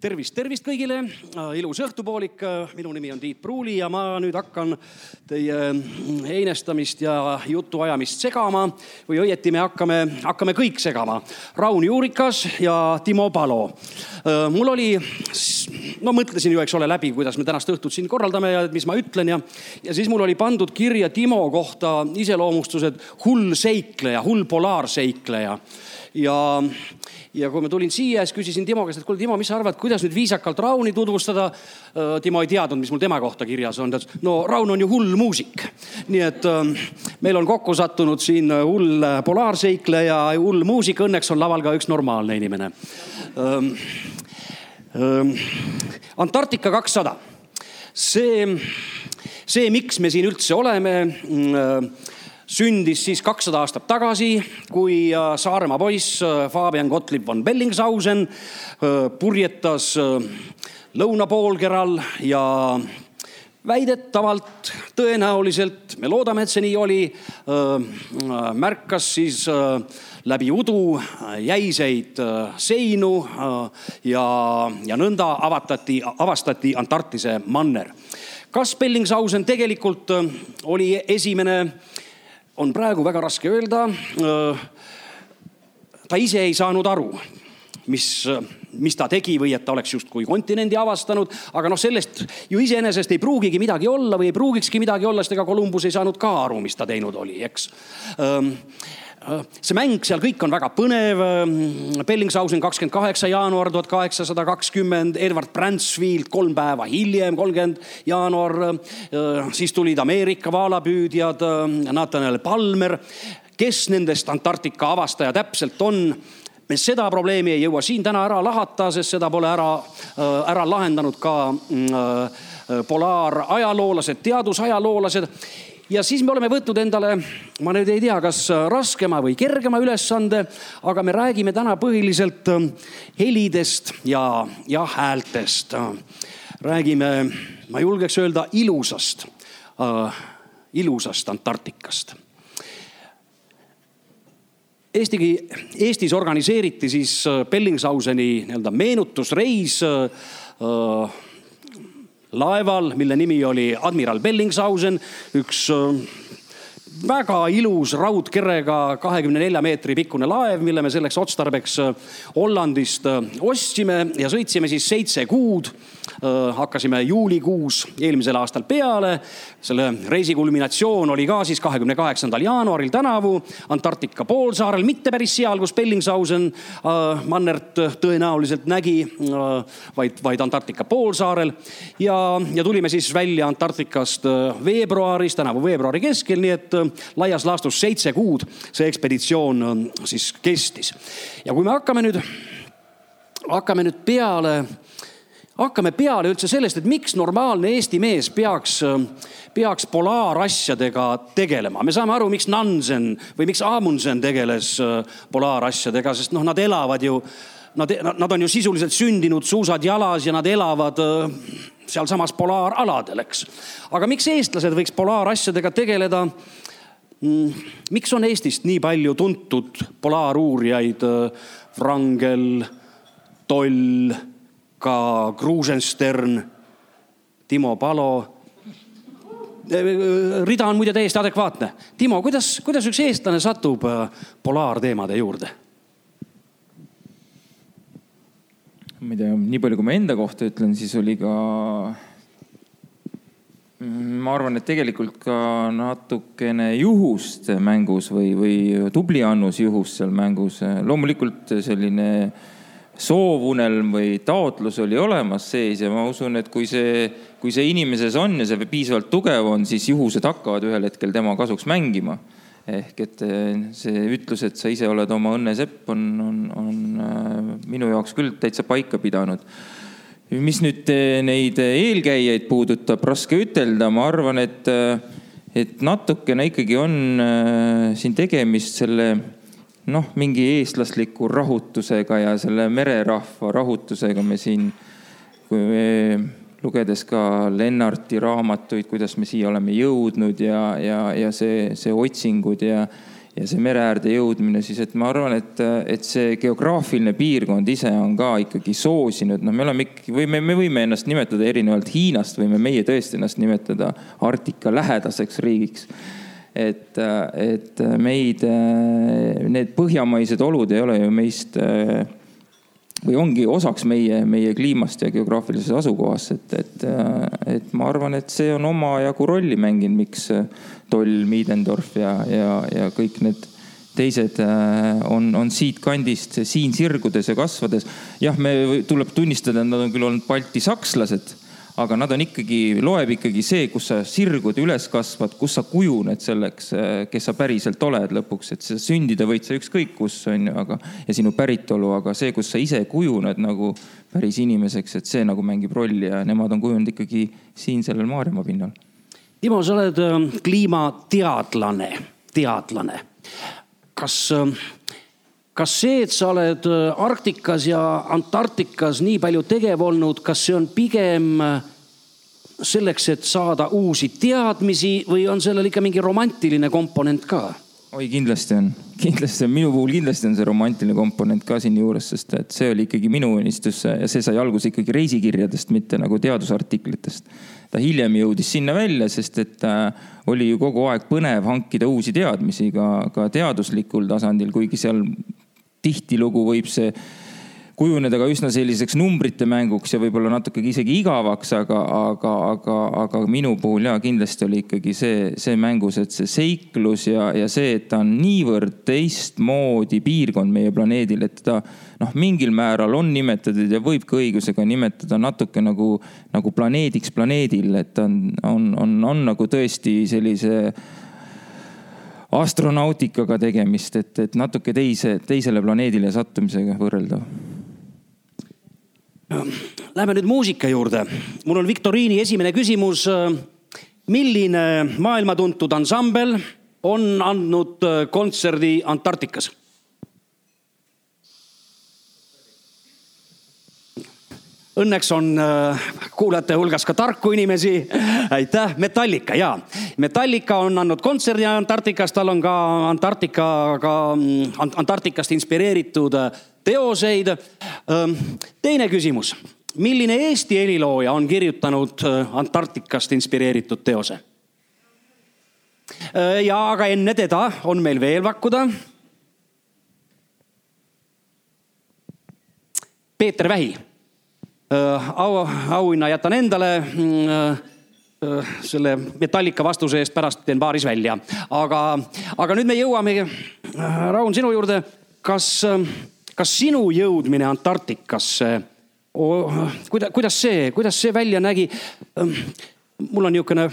tervist, tervist kõigile, ilus õhtupoolik, minu nimi on Tiit Pruuli ja ma nüüd hakkan teie heinestamist ja jutuajamist segama või õieti me hakkame, hakkame kõik segama. Raun Juurikas ja Timo Palo. mul oli, no mõtlesin ju, eks ole, läbi, kuidas me tänast õhtut siin korraldame ja mis ma ütlen ja, ja siis mul oli pandud kirja Timo kohta iseloomustused hull seikleja, hull polaarseikleja ja ja kui ma tulin siia, siis küsisin Timo käest, et kuule, Timo, mis sa arvad, kuidas nüüd viisakalt Rauni tutvustada. Äh, Timo ei teadnud, mis mul tema kohta kirjas on, ta ütles, no Raun on ju hull muusik. nii et ähm, meil on kokku sattunud siin hull polaarseikleja, hull muusik, õnneks on laval ka üks normaalne inimene. Ähm, ähm, Antarktika kakssada, see, see, miks me siin üldse oleme mm, sündis siis kakssada aastat tagasi, kui äh, Saaremaa poiss äh, Fabian Gottlieb von Bellingshausen äh, purjetas lõunapoolkeral ja väidetavalt, tõenäoliselt, me loodame, et see nii oli, märkas siis läbi udu jäiseid seinu ja, ja nõnda avatati, avastati Antarktise manner. kas Bellingshausen tegelikult oli esimene on praegu väga raske öelda. ta ise ei saanud aru, mis, mis ta tegi või et ta oleks justkui kontinendi avastanud, aga noh, sellest ju iseenesest ei pruugigi midagi olla või ei pruugikski midagi olla, sest ega Columbus ei saanud ka aru, mis ta teinud oli, eks see mäng seal kõik on väga põnev. Bellingshausen kakskümmend kaheksa jaanuar tuhat kaheksasada kakskümmend, Edward Bransfield kolm päeva hiljem, kolmkümmend jaanuar. siis tulid Ameerika vaalapüüdjad, Nathaniel Palmer. kes nendest Antarktika avastaja täpselt on? me seda probleemi ei jõua siin täna ära lahata, sest seda pole ära, ära lahendanud ka mm, polaarajaloolased, teadusajaloolased ja siis me oleme võtnud endale, ma nüüd ei tea, kas raskema või kergema ülesande, aga me räägime täna põhiliselt ähm, helidest ja, ja häältest. räägime, ma julgeks öelda ilusast äh,, ilusast Antarktikast Eesti, Eestis organiseeriti siis äh, Bellingshauseni nii-öelda meenutusreis äh, laeval, mille nimi oli admiral Bellingshausen, üks äh, väga ilus raudkerega kahekümne nelja meetri pikkune laev, mille me selleks otstarbeks äh, Hollandist äh, ostsime ja sõitsime siis seitse kuud Äh, hakkasime juulikuus eelmisel aastal peale. selle reisi kulminatsioon oli ka siis kahekümne kaheksandal jaanuaril tänavu Antarktika poolsaarel, mitte päris seal, kus Bellingshausen mannert tõenäoliselt nägi, vaid, vaid Antarktika poolsaarel. ja, ja tulime siis välja Antarktikast veebruaris, tänavu veebruari keskel, nii et laias laastus seitse kuud see ekspeditsioon siis kestis. ja kui me hakkame nüüd, hakkame nüüd peale hakkame peale üldse sellest, et miks normaalne Eesti mees peaks, peaks polaarasjadega tegelema. me saame aru, miks Nansen või miks Amundsen tegeles äh, polaarasjadega, sest noh, nad elavad ju, nad, nad on ju sisuliselt sündinud suusad jalas ja nad elavad äh, sealsamas polaaraladel, eks. aga miks eestlased võiks polaarasjadega tegeleda? Mm, miks on Eestist nii palju tuntud polaaruurijaid? Äh, Wrangel, Toll ka Kruusenstern, Timo Palo. rida on muide täiesti adekvaatne. Timo, kuidas, kuidas üks eestlane satub äh, polaarteemade juurde? ma ei tea, nii palju, kui ma enda kohta ütlen, siis oli ka mm, ma arvan, et tegelikult ka natukene juhust mängus või, või tubli annus juhust seal mängus. loomulikult selline soovunelm või taotlus oli olemas sees ja ma usun, et kui see, kui see inimeses on ja see piisavalt tugev on, siis juhused hakkavad ühel hetkel tema kasuks mängima. ehk et eh, see ütlus, et sa ise oled oma õnne sepp, on, on, on eh, minu jaoks küll täitsa paika pidanud. Mis nüüd eh, neid eelkäijaid puudutab, raske ütelda, ma arvan, et, et natukene ikkagi on siin tegemist selle noh, mingi eestlasliku rahutusega ja selle mererahva rahutusega me siin, kui me lugedes ka Lennarti raamatuid, kuidas me siia oleme jõudnud ja, ja, ja see, see otsingud ja, ja see mere äärde jõudmine, siis et ma arvan, et, et see geograafiline piirkond ise on ka ikkagi soosinud, noh, me oleme ikkagi, või me, me võime ennast nimetada erinevalt Hiinast, võime meie tõesti ennast nimetada Arktika lähedaseks riigiks. et, et meid, need põhjamaised olud ei ole ju meist või ongi osaks meie, meie kliimast ja geograafilisest asukohast, et, et, et ma arvan, et see on omajagu rolli mänginud, miks Toll, Miedendorf ja, ja, ja kõik need teised on, on siitkandist siin sirgudes ja kasvades. jah, me, tuleb tunnistada, et nad on küll olnud baltisakslased aga nad on ikkagi, loeb ikkagi see, kus sa sirgud üles kasvad, kus sa kujuned selleks, kes sa päriselt oled lõpuks, et sündida võid sa ükskõik kus on ju, aga ja sinu päritolu, aga see, kus sa ise kujuned nagu päris inimeseks, et see nagu mängib rolli ja nemad on kujunenud ikkagi siin sellel Maarjamaa pinnal. Timo, sa oled ähm, kliimateadlane, teadlane. kas ähm, kas see, et sa oled äh, Arktikas ja Antarktikas nii palju tegev olnud, kas see on pigem äh, selleks, et saada uusi teadmisi või on sellel ikka mingi romantiline komponent ka? oi, kindlasti on, kindlasti on, minu puhul kindlasti on see romantiline komponent ka siinjuures, sest et see oli ikkagi minu unistus ja see sai alguse ikkagi reisikirjadest, mitte nagu teadusartiklitest. ta hiljem jõudis sinna välja, sest et äh, oli ju kogu aeg põnev hankida uusi teadmisi ka, ka teaduslikul tasandil, kuigi seal tihtilugu võib see kujuneda ka üsna selliseks numbrite mänguks ja võib-olla natuke isegi igavaks, aga, aga, aga, aga minu puhul ja kindlasti oli ikkagi see, see mängus, et see seiklus ja, ja see, et ta on niivõrd teistmoodi piirkond meie planeedil, et ta noh, mingil määral on nimetatud ja võib ka õigusega nimetada natuke nagu, nagu planeediks planeedil, et ta on, on, on, on nagu tõesti sellise astronautikaga tegemist, et, et natuke teise, teisele planeedile sattumisega võrreldav. Läheme nüüd muusika juurde. mul on viktoriini esimene küsimus. milline maailmatuntud ansambel on andnud kontserdi Antarktikas? Õnneks on äh, kuulajate hulgas ka tarku inimesi. aitäh, Metallica ja. Metallica on andnud kontserdi Antarktikas, tal on ka Antarktikaga, mm, Antarktikast inspireeritud äh, teoseid. Ähm, teine küsimus, milline Eesti helilooja on kirjutanud äh, Antarktikast inspireeritud teose? ja aga enne teda on meil veel pakkuda. Peeter Vähi Äh, au, auhinna jätan endale mm, äh, äh, selle Metallica vastuse eest pärast teen baaris välja. aga, aga nüüd me jõuamegi, Raun, sinu juurde. kas, kas sinu jõudmine Antarktikasse, kuidas, kuidas see, kuidas see välja nägi? mul on niisugune,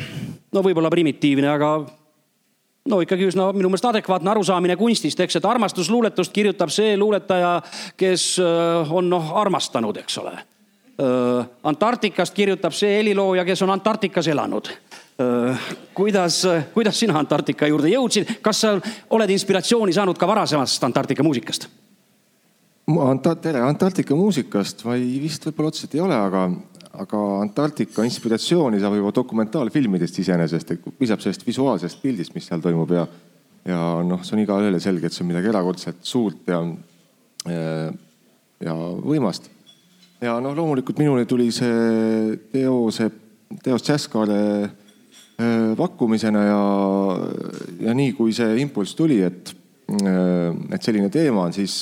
no võib-olla primitiivne, aga no ikkagi üsna minu meelest adekvaatne arusaamine kunstist, eks, et armastusluuletust kirjutab see luuletaja, kes on noh armastanud, eks ole Antarktikast kirjutab see helilooja, kes on Antarktikas elanud. kuidas, kuidas sina Antarktika juurde jõudsid, kas sa oled inspiratsiooni saanud ka varasemast Antarktika muusikast? tere, Antarktika muusikast ma ei, vist võib-olla otseselt ei ole, aga, aga Antarktika inspiratsiooni saab juba dokumentaalfilmidest iseenesest, piisab sellest visuaalsest pildist, mis seal toimub ja, ja noh, see on igaühele selge, et see on midagi erakordselt suurt ja, ja võimast ja noh, loomulikult minuni tuli see teose, teos Jazzkaale äh, pakkumisena ja, ja nii kui see impulss tuli, et, äh, et selline teema on, siis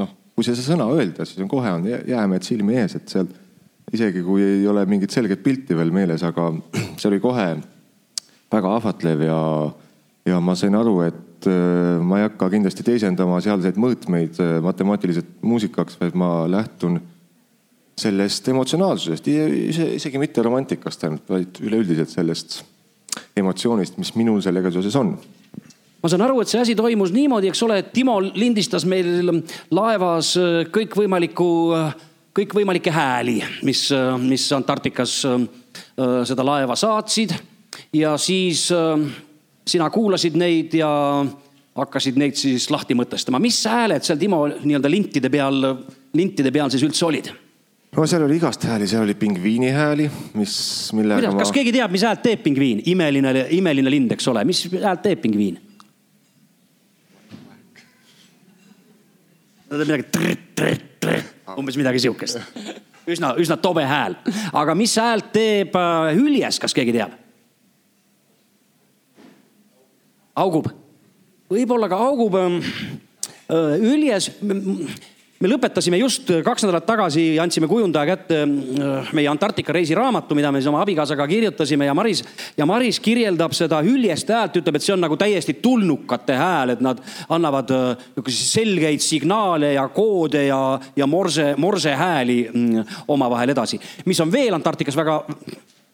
noh, kui see, see sõna öelda, siis on kohe on jäämeed silmi ees, et seal isegi kui ei ole mingit selget pilti veel meeles, aga see oli kohe väga ahvatlev ja, ja ma sain aru, et äh, ma ei hakka kindlasti teisendama sealseid mõõtmeid matemaatiliselt muusikaks, vaid ma lähtun sellest emotsionaalsusest, isegi mitte romantikast ainult, vaid üleüldiselt sellest emotsioonist, mis minul sellega seoses on ma saan aru, et see asi toimus niimoodi, eks ole, et Timo lindistas meil laevas äh, kõikvõimaliku, äh, kõikvõimalikke hääli, mis, äh, mis Antarktikas seda laeva saatsid. ja siis sina kuulasid neid ja hakkasid neid siis lahti mõtestama. mis hääled seal Timo nii-öelda lintide peal, lintide peal siis üldse olid? No seal oli igast hääli, seal oli pingviini hääli, mis, millega ma. kas keegi teab, mis häält teeb pingviin? imeline, imeline lind, eks ole, mis häält teeb pingviin? ta teeb midagi, umbes midagi sihukest. üsna, üsna tobe hääl, aga mis häält teeb äh, hüljes, kas keegi teab? augub, võib-olla ka augub. Ähm, äh, hüljes me lõpetasime just kaks nädalat tagasi, andsime kujundaja kätte äh, meie Antarktika reisiraamatu, mida me siis oma abikaasaga kirjutasime ja Maris, ja Maris kirjeldab seda hüljeste häält, ütleb, et see on nagu täiesti tulnukate hääl, et nad annavad äh, niisuguseid selgeid signaale ja koode ja, ja morse, morse hääli mm, omavahel edasi. mis on veel Antarktikas väga,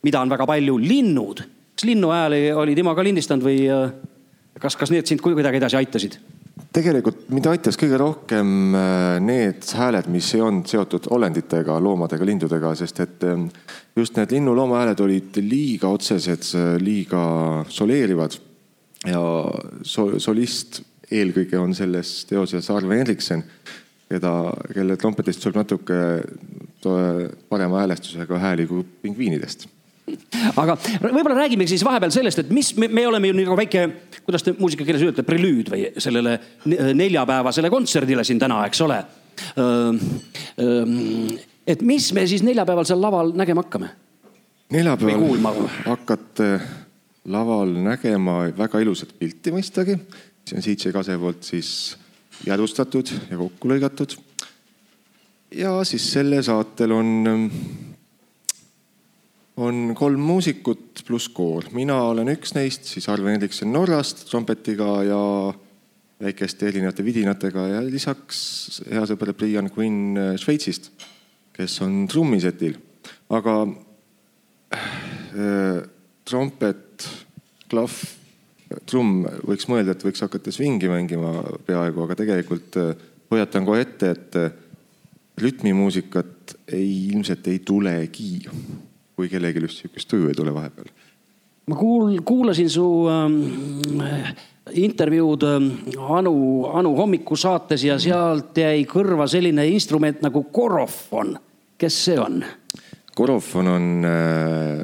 mida on väga palju, linnud. kas linnu hääli oli Timo ka lindistanud või äh, kas, kas need sind kuidagi edasi aitasid? Tegelikult mind aitas kõige rohkem äh, need hääled, mis ei olnud seotud olenditega, loomadega, lindudega, sest et ähm, just need linnu-looma hääled olid liiga otsesed, liiga soleerivad. ja so-, solist eelkõige on selles teoses Arve Henriksen, keda, kelle trompetist tuleb natuke parema häälestusega hääli kui pingviinidest aga võib-olla räägime siis vahepeal sellest, et mis me, me oleme ju nagu väike, kuidas te muusikakeeles ütlete, prelüüd või sellele neljapäevasele kontserdile siin täna, eks ole. et mis me siis neljapäeval seal laval nägema hakkame? neljapäeval hakkate laval nägema väga ilusat pilti mõistagi. see on Siit Kase poolt siis jäädvustatud ja kokku lõigatud. ja siis selle saatel on on kolm muusikut pluss koor, mina olen üks neist, siis Arven Hendrikson Norrast trompetiga ja väikeste erinevate vidinatega ja lisaks hea sõber Brian Quinn äh, Šveitsist, kes on trummisetil. aga äh, trompet, klahv, trumm, võiks mõelda, et võiks hakata svingi mängima peaaegu, aga tegelikult äh, hoiatan kohe ette, et äh, rütmimuusikat ei, ilmselt ei tulegi kui kellelgi just sihukest tuju ei tule vahepeal? ma kuul-, kuulasin su ähm, intervjuud ähm, Anu, Anu hommikusaates ja sealt jäi kõrva selline instrument nagu korofon. kes see on? korofon on äh,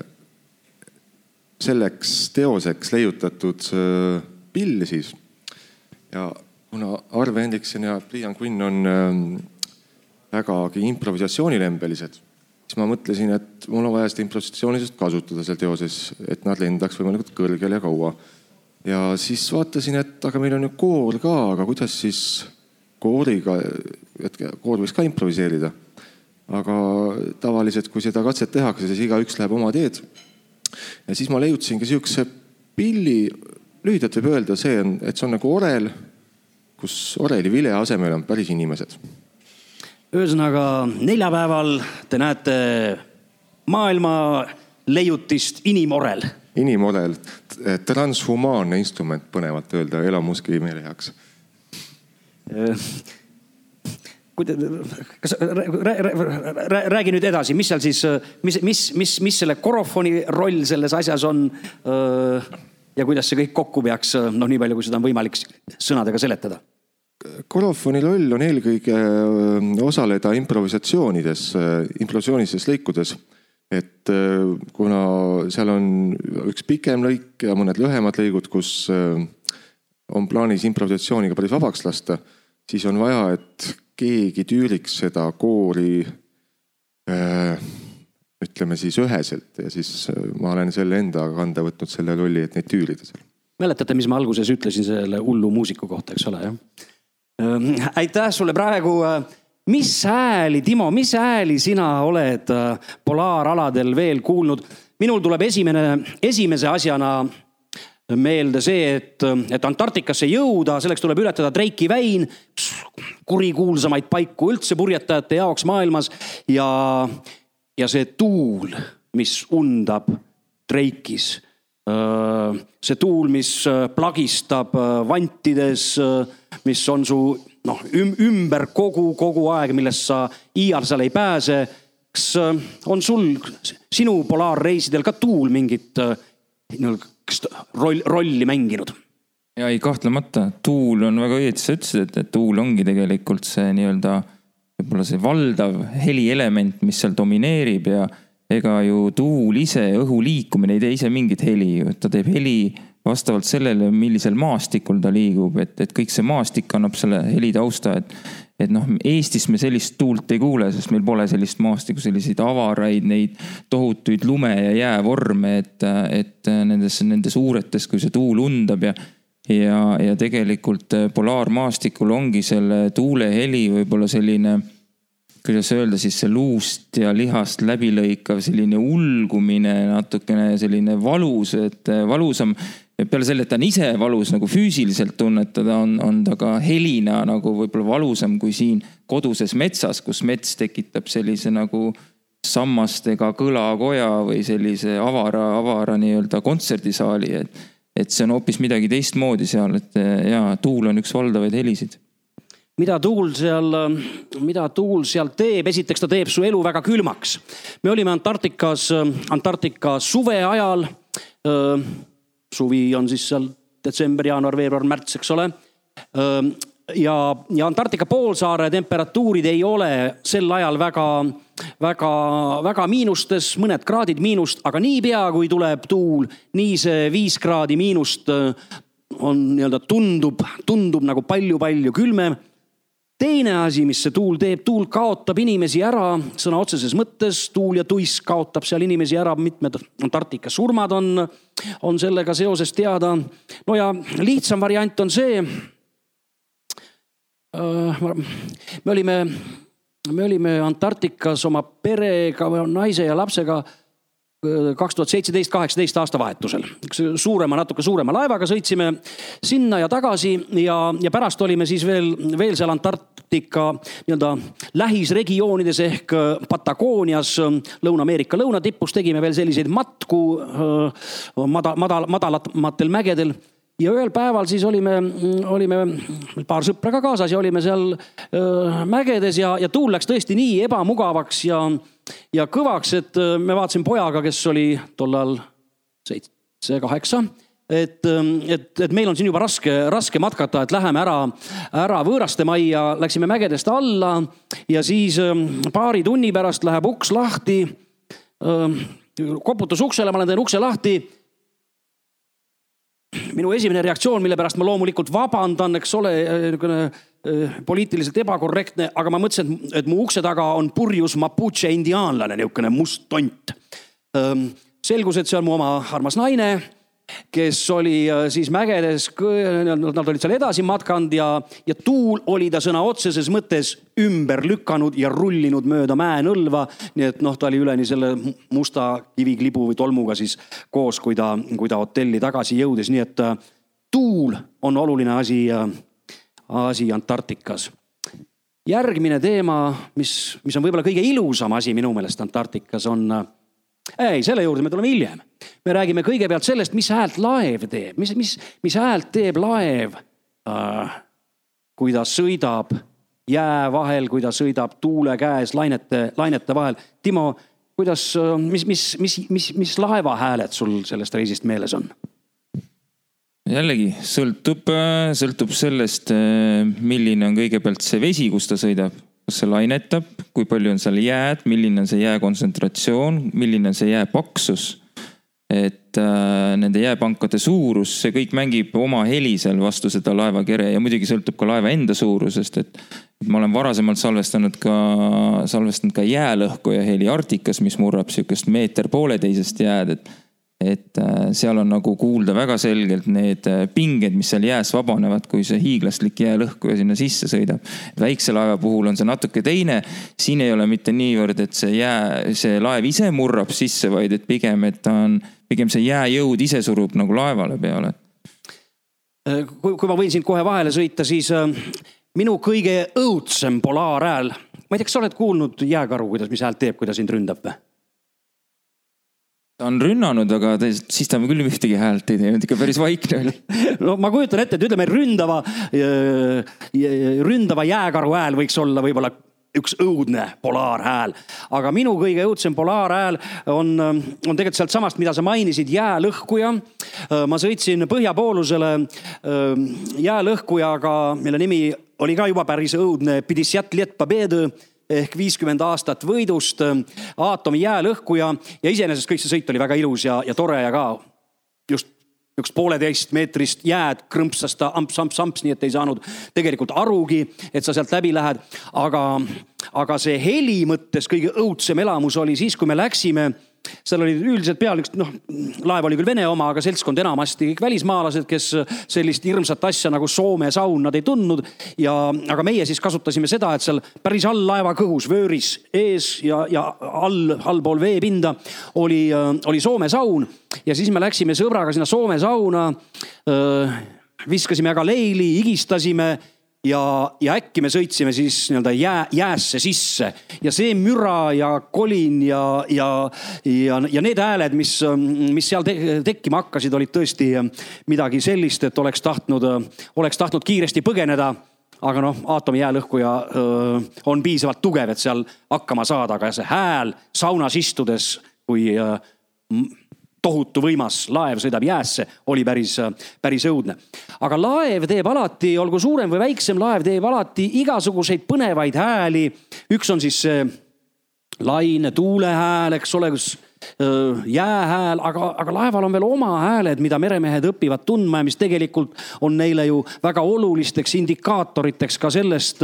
selleks teoseks leiutatud äh, pill siis. ja kuna Arve Hendrikson ja Brian Quinn on äh, vägagi improvisatsioonilembelised siis ma mõtlesin, et mul on vaja seda improvisatsiooniliselt kasutada seal teoses, et nad lendaks võimalikult kõrgel ja kaua. ja siis vaatasin, et aga meil on ju koor ka, aga kuidas siis kooriga, et koor võiks ka improviseerida. aga tavaliselt, kui seda katset tehakse, siis igaüks läheb oma teed. ja siis ma leiutasingi sihukese pilli, lühidalt võib öelda, see on, et see on nagu orel, kus orelivile asemel on päris inimesed ühesõnaga neljapäeval te näete maailma leiutist inimorel. inimorel, transhumaanne instrument, põnevalt öelda, elamuski meele heaks. kas räägi nüüd edasi, mis seal siis, mis, mis, mis, mis selle korofoni roll selles asjas on? ja kuidas see kõik kokku peaks, noh, nii palju, kui seda on võimalik sõnadega seletada kolofoni roll on eelkõige äh, osaleda improvisatsioonides, äh, improvisatsioonilistes lõikudes. et äh, kuna seal on üks pikem lõik ja mõned lühemad lõigud, kus on plaanis improvisatsiooniga päris vabaks lasta, siis on vaja, et keegi tüüriks seda koori ütleme siis üheselt ja siis ma olen selle enda kanda võtnud selle rolli, et neid tüürida seal. mäletate, mis ma alguses ütlesin selle hullu muusiku kohta, eks ole, jah? Ehm, aitäh sulle praegu. Äh, mis hääli, Timo, mis hääli sina oled äh, polaaraladel veel kuulnud? minul tuleb esimene, esimese asjana meelde see, et, et Antarktikasse jõuda, selleks tuleb ületada Drake'i väin, kurikuulsamaid paiku üldse purjetajate jaoks maailmas ja, ja see tuul, mis undab Drake'is. Äh, see tuul, mis plagistab vantides mis on su noh üm, ümber kogu, kogu aeg, millest sa iial seal ei pääse. kas äh, on sul, sinu polaarreisidel ka tuul mingit äh, roll, rolli mänginud? ja ei, kahtlemata tuul on väga õieti, sa ütlesid, et, et tuul ongi tegelikult see nii-öelda võib-olla see valdav helielement, mis seal domineerib ja ega ju tuul ise, õhu liikumine ei tee ise mingit heli, ta teeb heli vastavalt sellele, millisel maastikul ta liigub, et, et kõik see maastik annab selle helitausta, et et noh, Eestis me sellist tuult ei kuule, sest meil pole sellist maastikku, selliseid avaraid, neid tohutuid lume ja jäävorme, et, et nendes, nendes uuretes, kui see tuul undab ja ja, ja tegelikult polaarmaastikul ongi selle tuuleheli võib-olla selline kuidas öelda siis see luust ja lihast läbilõikav selline ulgumine, natukene selline valus, et valusam peale selle, et ta on ise valus nagu füüsiliselt tunnetada, on, on ta ka helina nagu võib-olla valusam kui siin koduses metsas, kus mets tekitab sellise nagu sammastega kõlakoja või sellise avara, avara nii-öelda kontserdisaali, et. et see on hoopis midagi teistmoodi seal, et ja tuul on üks valdavaid helisid mida tuul seal, mida tuul seal teeb, esiteks ta teeb su elu väga külmaks. me olime Antarktikas, Antarktika suve ajal suvi on siis seal detsember, jaanuar, veebruar, märts, eks ole. ja, ja Antarktika poolsaare temperatuurid ei ole sel ajal väga, väga, väga miinustes, mõned kraadid miinust, aga niipea kui tuleb tuul, nii see viis kraadi miinust on nii-öelda tundub, tundub nagu palju-palju külmem teine asi, mis see tuul teeb, tuul kaotab inimesi ära sõna otseses mõttes, tuul ja tuisk kaotab seal inimesi ära, mitmed Antarktika surmad on, on sellega seoses teada. no ja lihtsam variant on see. Äh, me olime, me olime Antarktikas oma perega, naise ja lapsega kaks tuhat seitseteist, kaheksateist aastavahetusel. suurema, natuke suurema laevaga sõitsime sinna ja tagasi ja, ja pärast olime siis veel, veel seal Antarktika nii-öelda lähisregioonides ehk Patagoonias, Lõuna-Ameerika lõunatipus tegime veel selliseid matku madal, madal, madalamatel mägedel ja ühel päeval siis olime, olime paar sõpra ka kaasas ja olime seal öö, mägedes ja, ja tuul läks tõesti nii ebamugavaks ja, ja kõvaks, et me vaatasime pojaga, kes oli tollal seitse, kaheksa et, et, et meil on siin juba raske, raske matkata, et läheme ära, ära võõraste majja, läksime mägedest alla ja siis paari tunni pärast läheb uks lahti. koputas uksele, ma teen ukse lahti minu esimene reaktsioon, mille pärast ma loomulikult vabandan, eks ole, niisugune äh, poliitiliselt ebakorrektne, aga ma mõtlesin, et, et mu ukse taga on purjus mapuche indiaanlane, niisugune must tont. selgus, et see on mu oma armas naine kes oli äh, siis mägedes, nad olid seal edasi matkanud ja, ja tuul oli ta sõna otseses mõttes ümber lükanud ja rullinud mööda mäenõlva. nii et noh, ta oli üleni selle musta kiviklibu või tolmuga siis koos, kui ta, kui ta hotelli tagasi jõudis, nii et äh, tuul on oluline asi, äh, asi Antarktikas. järgmine teema, mis, mis on võib-olla kõige ilusam asi minu meelest Antarktikas on ei, selle juurde me tuleme hiljem. me räägime kõigepealt sellest, mis häält laev teeb, mis, mis, mis häält teeb laev äh,, kui ta sõidab jää vahel, kui ta sõidab tuule käes lainete, lainete vahel. Timo, kuidas, äh, mis, mis, mis, mis, mis laeva hääled sul sellest reisist meeles on? jällegi sõltub, sõltub sellest, äh, milline on kõigepealt see vesi, kus ta sõidab kas see lainetab, kui palju on seal jääd, milline on see jää kontsentratsioon, milline on see jää paksus. et äh, nende jääpankade suurus, see kõik mängib oma heli seal vastu seda laevakere ja muidugi sõltub ka laeva enda suurusest, et. ma olen varasemalt salvestanud ka, salvestanud ka jäälõhkuja heli Arktikas, mis murrab sihukest meeter pooleteisest jääd, et et äh, seal on nagu kuulda väga selgelt need äh, pinged, mis seal jääs vabanevad, kui see hiiglaslik jäälõhkuja sinna sisse sõidab. väikse laeva puhul on see natuke teine. siin ei ole mitte niivõrd, et see jää, see laev ise murrab sisse, vaid et pigem, et ta on, pigem see jääjõud ise surub nagu laevale peale. Äh, kui, kui ma võin sind kohe vahele sõita, siis minu kõige õudsem polaarhääl, ma ei tea, kas sa oled kuulnud jääkaru, kuidas, mis häält teeb, kui ta sind ründab või? Ta on rünnanud, aga ta, siis ta küll ühtegi häält ei teinud, ikka päris vaikne oli. no ma kujutan ette, et ütleme ründava, ründava jääkaru hääl võiks olla võib-olla üks õudne polaarhääl. aga minu kõige õudsem polaarhääl on, on tegelikult sealtsamast, mida sa mainisid, jäälõhkuja. ma sõitsin põhjapoolusele jäälõhkujaga, mille nimi oli ka juba päris õudne, ehk viiskümmend aastat võidust, äh, aatomi jäälõhkuja ja iseenesest kõik see sõit oli väga ilus ja, ja tore ja ka just üks pooleteist meetrist jääd, krõmpsas ta amps-amps-amps, nii et ei saanud tegelikult arugi, et sa sealt läbi lähed. aga, aga see heli mõttes kõige õudsem elamus oli siis, kui me läksime seal olid üldiselt peal üks noh, laev oli küll Vene oma, aga seltskond enamasti kõik välismaalased, kes sellist hirmsat asja nagu Soome saun nad ei tundnud. ja, aga meie siis kasutasime seda, et seal päris all laeva kõhus, vööris ees ja, ja all, allpool veepinda oli, oli Soome saun. ja siis me läksime sõbraga sinna Soome sauna. viskasime aga leili, higistasime ja, ja äkki me sõitsime siis nii-öelda jää, jäässe sisse. Ja see müra ja kolin ja, ja, ja, ja need hääled, mis, mis seal te tekkima hakkasid, olid tõesti midagi sellist, et oleks tahtnud, oleks tahtnud kiiresti põgeneda. Aga noh, aatomi jäälõhkuja öö, on piisavalt tugev, et seal hakkama saada, aga see hääl saunas istudes, kui öö, tohutu võimas laev sõidab jäässe, oli päris, päris õudne. aga laev teeb alati, olgu suurem või väiksem, laev teeb alati igasuguseid põnevaid hääli. üks on siis see laine, tuule hääl, eks ole, kus jäähääl, aga, aga laeval on veel oma hääled, mida meremehed õpivad tundma ja mis tegelikult on neile ju väga olulisteks indikaatoriteks ka sellest,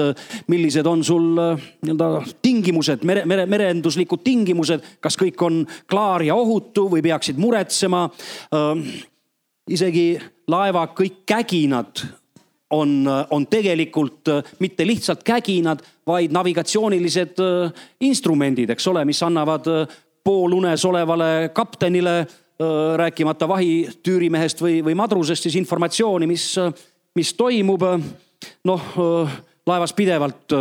millised on sul nii-öelda tingimused, mere, mere, merenduslikud tingimused, kas kõik on klaar ja ohutu või peaksid muretsema. isegi laeva kõik käginad on, on tegelikult mitte lihtsalt käginad, vaid navigatsioonilised instrumendid, eks ole, mis annavad poolunes olevale kaptenile, rääkimata vahitüürimehest või, või madrusest, siis informatsiooni, mis, mis toimub. noh, laevas pidevalt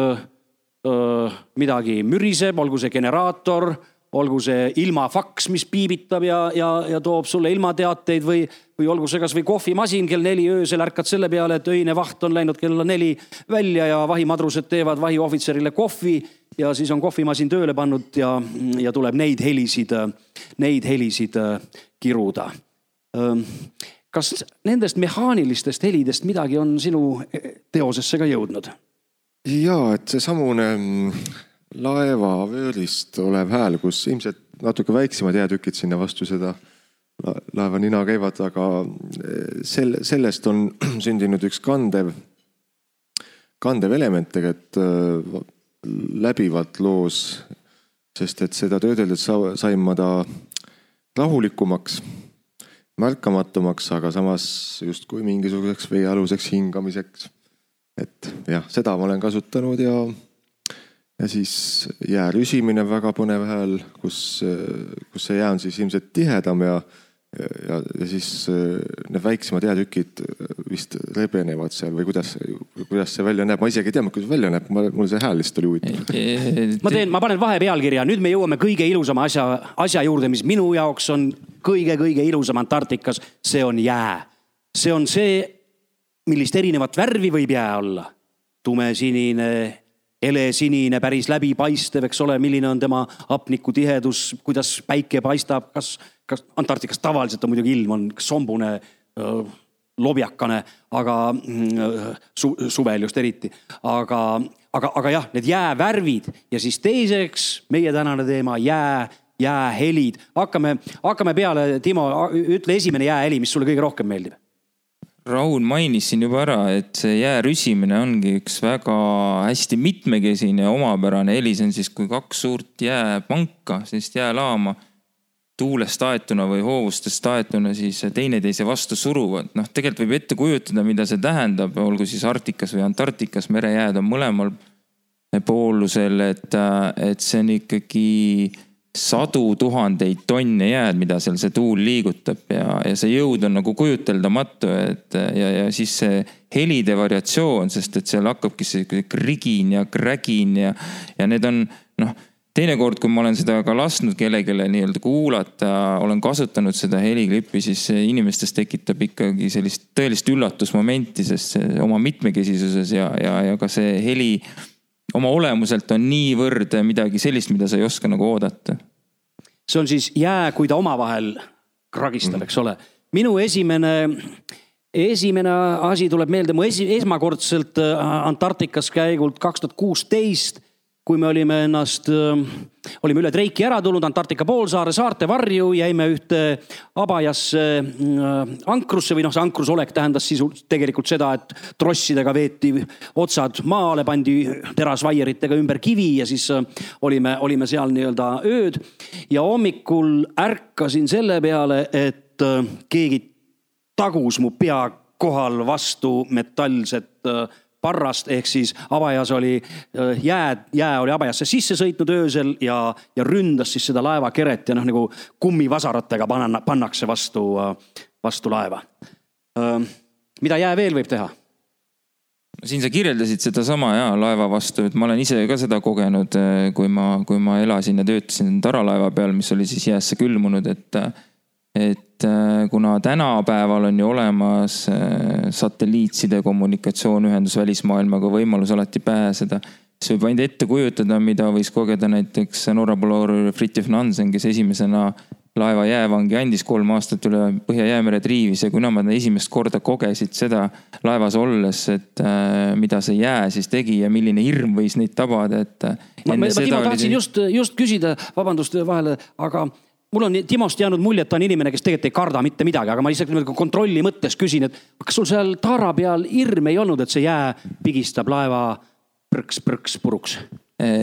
midagi müriseb, olgu see generaator, olgu see ilmafaks, mis piibitab ja, ja, ja toob sulle ilmateateid või, või olgu see kasvõi kohvimasin kell neli öösel ärkad selle peale, et öine vaht on läinud kella neli välja ja vahimadrused teevad vahiohvitserile kohvi ja siis on kohvimasin tööle pannud ja, ja tuleb neid helisid, neid helisid äh, kiruda. kas nendest mehaanilistest helidest midagi on sinu äh, teosesse ka jõudnud? ja, et seesamune mm, laevavöörist olev hääl, kus ilmselt natuke väiksemad jäätükid sinna vastu seda laeva nina käivad, aga äh, sel-, sellest on sündinud üks kandev, kandev element tegelikult läbivalt loos, sest et seda töödeldes sain ma ta rahulikumaks, märkamatumaks, aga samas justkui mingisuguseks veealuseks hingamiseks. et jah, seda ma olen kasutanud ja, ja siis jää rüsimine, väga põnev hääl, kus, kus see jää on siis ilmselt tihedam ja ja, ja siis äh, need väiksemad jäätükid äh, vist rebenevad seal või kuidas, kuidas see välja näeb, ma isegi ei tea, kuidas välja näeb, mul see hääl lihtsalt oli huvitav. ma teen, ma panen vahepealkirja, nüüd me jõuame kõige ilusama asja, asja juurde, mis minu jaoks on kõige-kõige ilusam Antarktikas, see on jää. see on see, millist erinevat värvi võib jää olla. tumesinine, helesinine, päris läbipaistev, eks ole, milline on tema hapnikutihedus, kuidas päike paistab, kas kas Antarktikas tavaliselt on muidugi ilm on sombune, lobjakane, aga mm, su, suvel just eriti, aga, aga, aga jah, need jäävärvid ja siis teiseks meie tänane teema jää, jäähelid. hakkame, hakkame peale, Timo, ütle esimene jääheli, mis sulle kõige rohkem meeldib. Raul mainis siin juba ära, et see jää rüsimine ongi üks väga hästi mitmekesine ja omapärane heli, see on siis, kui kaks suurt jääpanka, sellist jäälaama tuulest aetuna või hoovustest aetuna siis teineteise vastu suruvad. noh, tegelikult võib ette kujutada, mida see tähendab, olgu siis Arktikas või Antarktikas, merejääd on mõlemal poolusel, et, et see on ikkagi sadu tuhandeid tonne jääd, mida seal see tuul liigutab ja, ja see jõud on nagu kujuteldamatu, et ja, ja siis see helide variatsioon, sest et seal hakkabki see krigin ja krägin ja, ja need on noh teinekord, kui ma olen seda ka lasknud kellelegi nii-öelda kuulata, olen kasutanud seda heliklippi, siis inimestes tekitab ikkagi sellist tõelist üllatusmomenti, sest see oma mitmekesisuses ja, ja, ja ka see heli oma olemuselt on niivõrd midagi sellist, mida sa ei oska nagu oodata. see on siis jää, kui ta omavahel kragistab mm., eks ole. minu esimene, esimene asi tuleb meelde, mu esi, esmakordselt äh, Antarktikas käigult kaks tuhat kuusteist kui me olime ennast, olime üle Treiki ära tulnud, Antarktika poolsaare saarte varju, jäime ühte abajasse ankrusse või noh, see ankrusolek tähendas sisult tegelikult seda, et trossidega veeti otsad maale, pandi terasvaieritega ümber kivi ja siis olime, olime seal nii-öelda ööd. ja hommikul ärkasin selle peale, et keegi tagus mu pea kohal vastu metallset parrast, ehk siis abajas oli äh, jää, jää oli abajasse sisse sõitnud öösel ja, ja ründas siis seda laevakeret ja noh, nagu kummivasaratega panna, pannakse vastu, äh, vastu laeva. Äh, mida jää veel võib teha? siin sa kirjeldasid sedasama ja laeva vastu, et ma olen ise ka seda kogenud, kui ma, kui ma elasin ja töötasin taralaeva peal, mis oli siis jäässe külmunud, et et äh, kuna tänapäeval on ju olemas äh, satelliitside kommunikatsioonühendus välismaailmaga, võimalus alati pääseda, siis võib ainult ette kujutada, mida võis kogeda näiteks Norra poloor Fridtjof Nansen, kes esimesena laeva jäävangi andis kolm aastat üle Põhja-Jäämere triivis ja kuna nad esimest korda kogesid seda laevas olles, et äh, mida see jää siis tegi ja milline hirm võis neid tabada, et. ma, ma, ma tahtsin see... just, just küsida, vabandust vahele, aga mul on Timost jäänud mulje, et ta on inimene, kes tegelikult ei karda mitte midagi, aga ma lihtsalt niimoodi kontrolli mõttes küsin, et kas sul seal taara peal hirm ei olnud, et see jää pigistab laeva prõks-prõks puruks?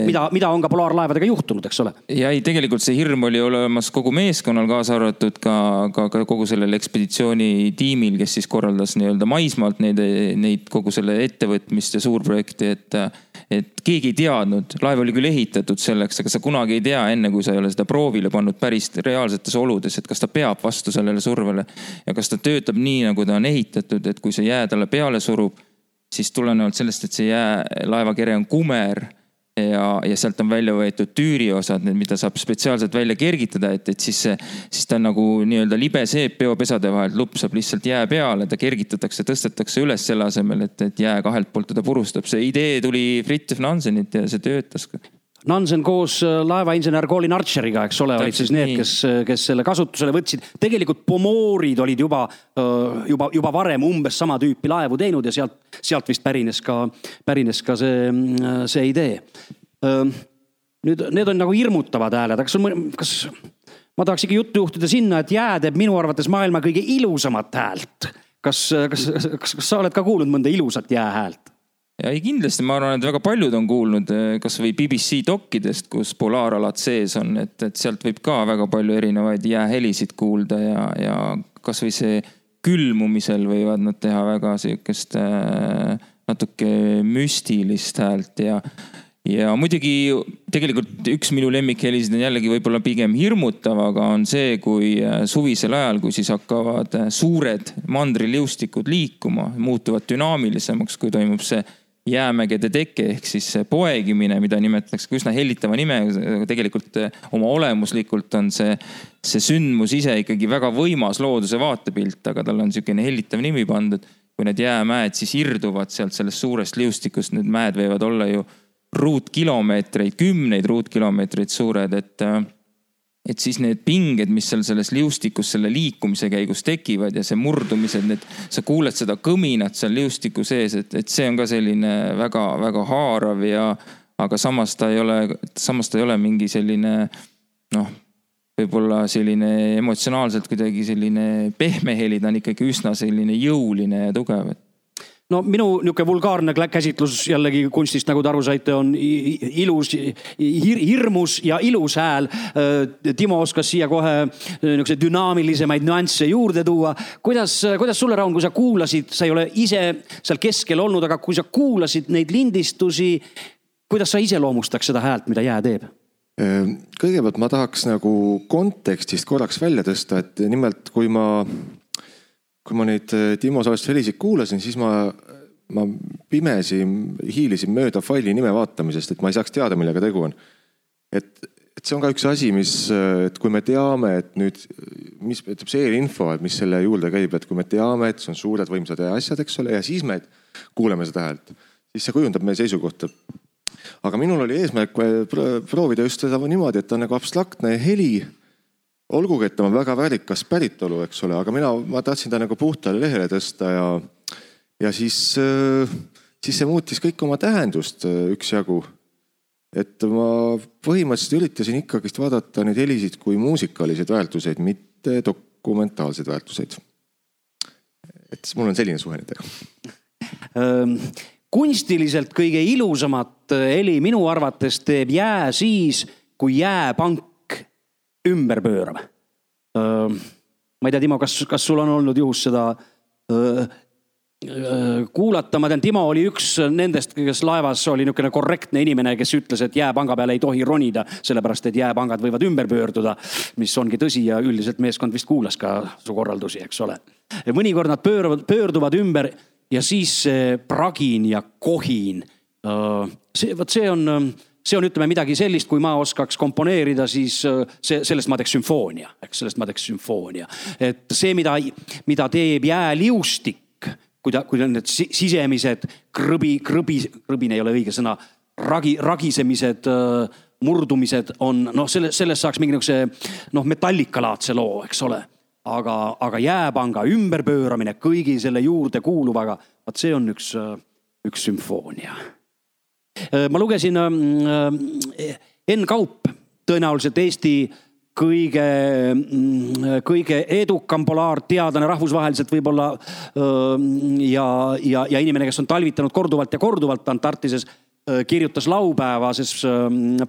mida, mida on ka polaarlaevadega juhtunud, eks ole. ja ei, tegelikult see hirm oli olemas kogu meeskonnal, kaasa arvatud ka, ka, ka kogu sellel ekspeditsioonitiimil, kes siis korraldas nii-öelda maismaalt neid, neid kogu selle ettevõtmist ja suurprojekti, et et keegi ei teadnud, laev oli küll ehitatud selleks, aga sa kunagi ei tea, enne kui sa ei ole seda proovile pannud päris reaalsetes oludes, et kas ta peab vastu sellele survele. ja kas ta töötab nii, nagu ta on ehitatud, et kui see jää talle peale surub, siis tulenevalt sellest, et see jää, laevakere on kumer ja, ja sealt on välja võetud tüüriosad, need, mida saab spetsiaalselt välja kergitada, et, et siis siis ta on nagu nii-öelda libe seep peopesade vahelt lupsab lihtsalt jää peale, ta kergitatakse, tõstetakse üles selle asemel, et, et jää kahelt poolt teda purustab. see idee tuli Fridtjof Nansenilt ja see töötas Nansen koos äh, laevainsener Colin Archeriga, eks ole, olid siis need, kes, äh, kes selle kasutusele võtsid. tegelikult pomoorid olid juba, äh, juba, juba varem umbes sama tüüpi laevu teinud ja sealt, sealt vist pärines ka, pärines ka see, see idee. nüüd need on nagu hirmutavad hääled, aga kas sul, kas ma tahaks ikka juttu juhtida sinna, et jää teeb minu arvates maailma kõige ilusamat häält. kas, kas, kas, kas sa oled ka kuulnud mõnda ilusat jäähäält? Ja ei, kindlasti ma arvan, et väga paljud on kuulnud eh, kasvõi BBC dokkidest, kus polaaralad sees on, et, et sealt võib ka väga palju erinevaid jäähelisid kuulda ja, ja kasvõi see külmumisel võivad nad teha väga sihukest äh, natuke müstilist häält ja ja muidugi tegelikult üks minu lemmikhelisid on jällegi võib-olla pigem hirmutav, aga on see, kui eh, suvisel ajal, kui siis hakkavad suured mandriliustikud liikuma, muutuvad dünaamilisemaks, kui toimub see jäämägede teke ehk siis poegimine, mida nimetatakse ka üsna hellitava nimega, tegelikult eh, oma olemuslikult on see, see sündmus ise ikkagi väga võimas looduse vaatepilt, aga tal on niisugune hellitav nimi pandud. kui need jäämäed siis irduvad sealt sellest suurest liustikust, need mäed võivad olla ju ruutkilomeetreid, kümneid ruutkilomeetreid suured, et eh, et siis need pinged, mis seal selles liustikus selle liikumise käigus tekivad ja see murdumised, need, sa kuuled seda kõminat seal liustiku sees, et, et see on ka selline väga-väga haarav ja, aga samas ta ei ole, samas ta ei ole mingi selline noh, võib-olla selline emotsionaalselt kuidagi selline pehme heli, ta on ikkagi üsna selline jõuline ja tugev, et no minu niisugune vulgaarne käsitlus jällegi kunstist, nagu te aru saite, on ilus hir,, hirmus ja ilus hääl. Timo oskas siia kohe niisuguseid dünaamilisemaid nüansse juurde tuua. kuidas, kuidas sulle, Raun, kui sa kuulasid, sa ei ole ise seal keskel olnud, aga kui sa kuulasid neid lindistusi, kuidas sa iseloomustaks seda häält, mida jää teeb? Kõigepealt ma tahaks nagu kontekstist korraks välja tõsta, et nimelt kui ma kui ma neid äh, Timo salvestushelisid kuulasin, siis ma, ma pimesi hiilisin mööda faili nime vaatamisest, et ma ei saaks teada, millega tegu on. et, et see on ka üks asi, mis, äh, et kui me teame, et nüüd, mis ütleb see eelinfo, et mis selle juurde käib, et kui me teame, et see on suured võimsad asjad, eks ole, ja siis me kuuleme seda häält, siis see kujundab meie seisukohta. aga minul oli eesmärk proovida just seda niimoodi, et ta on nagu abstraktne heli olgugi, et on väga väärikas päritolu, eks ole, aga mina, ma tahtsin ta nagu puhtale lehele tõsta ja, ja siis, siis see muutis kõik oma tähendust üksjagu. et ma põhimõtteliselt üritasin ikkagist vaadata neid helisid kui muusikaliseid väärtuseid, mitte dokumentaalseid väärtuseid. et mul on selline suhe nendega kunstiliselt kõige ilusamat heli minu arvates teeb jää siis, kui jääpank ümber pöörab. ma ei tea, Timo, kas, kas sul on olnud juhus seda kuulata, ma tean, Timo oli üks nendest, kes laevas oli niisugune korrektne inimene, kes ütles, et jääpanga peale ei tohi ronida, sellepärast et jääpangad võivad ümber pöörduda. mis ongi tõsi ja üldiselt meeskond vist kuulas ka su korraldusi, eks ole. mõnikord nad pööravad, pöörduvad ümber ja siis see pragin ja kohin. see, vot see on, see on, ütleme midagi sellist, kui ma oskaks komponeerida, siis see, sellest ma teeks sümfoonia, eks sellest ma teeks sümfoonia. et see, mida, mida teeb jääliustik kui ta, kui ta need sisemised krõbi, krõbi, krõbin ei ole õige sõna, ragi, ragisemised, murdumised on noh, selle, sellest saaks mingi niisuguse noh, metallikalaadse loo, eks ole. aga, aga jääpanga ümberpööramine kõigi selle juurde kuuluvaga, vot see on üks, üks sümfoonia. Ma lugesin Enn Kaup, tõenäoliselt Eesti kõige, mm, kõige edukam polaarteadlane rahvusvaheliselt võib-olla. ja, ja, ja inimene, kes on talvitanud korduvalt ja korduvalt Antarktises kirjutas laupäevases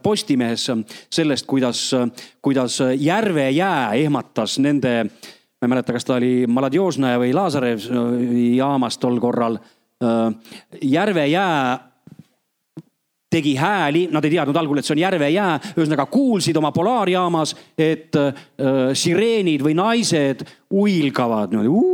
Postimehes sellest, kuidas, kuidas järve jää ehmatas nende, ma ei mäleta, kas ta oli Maladjožnaja või Lazarev jaamas tol korral. järve jää tegi hääli, nad ei teadnud algul, et see on järvejää, ühesõnaga kuulsid oma polaarjaamas, et äh, sireenid või naised uilgavad niimoodi.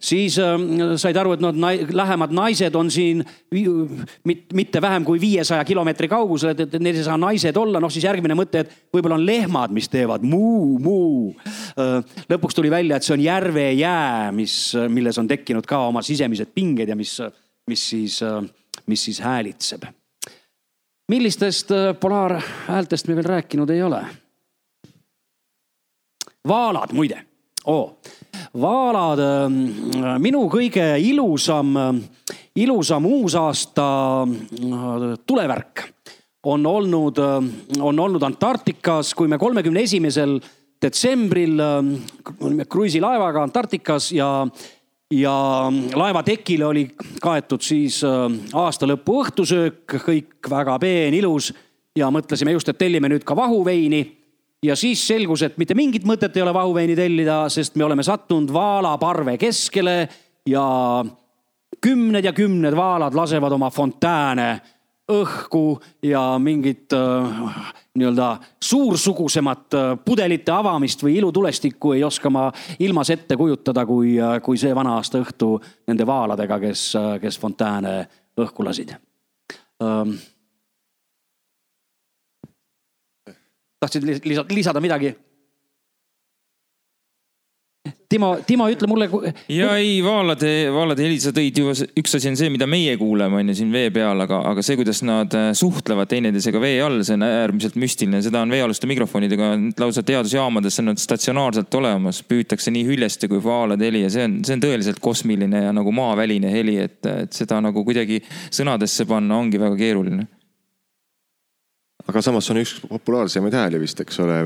siis äh, said aru, et noh, lähemad naised on siin mit, mitte vähem kui viiesaja kilomeetri kaugusel, et, et need ei saa naised olla, noh siis järgmine mõte, et võib-olla on lehmad, mis teevad muu, muu äh,. lõpuks tuli välja, et see on järvejää, mis, milles on tekkinud ka oma sisemised pinged ja mis, mis siis äh, mis siis häälitseb. millistest äh, polaarhäältest me veel rääkinud ei ole? vaalad muide oh., vaalad, äh, minu kõige ilusam, äh, ilusam uusaasta tulevärk on olnud, on olnud Antarktikas, kui me kolmekümne esimesel detsembril kruiisilaevaga Antarktikas ja ja laeva tekile oli kaetud siis äh, aasta lõpu õhtusöök, kõik väga peen, ilus ja mõtlesime just, et tellime nüüd ka vahuveini. ja siis selgus, et mitte mingit mõtet ei ole vahuveini tellida, sest me oleme sattunud vaalaparve keskele ja kümned ja kümned vaalad lasevad oma fontääne õhku ja mingit äh, nii-öelda suursugusemat äh, pudelite avamist või ilutulestikku ei oska ma ilmas ette kujutada, kui, äh, kui see vana-aasta õhtu nende vaaladega, kes, kes fontääne õhku lasid ähm.. tahtsid lisada midagi? Timo, Timo, ütle mulle. ja ei, vaalade, vaalade heli sa tõid ju, üks asi on see, mida meie kuuleme, on ju siin vee peal, aga, aga see, kuidas nad äh, suhtlevad teineteisega vee all, see on äärmiselt müstiline, seda on veealuste mikrofonidega lausa teadusjaamades, see on statsionaarselt olemas, püütakse nii hüljeste kui vaalade heli ja see on, see on tõeliselt kosmiline ja nagu maaväline heli, et, et seda nagu kuidagi sõnadesse panna ongi väga keeruline aga samas see on üks populaarsemaid hääli vist, eks ole.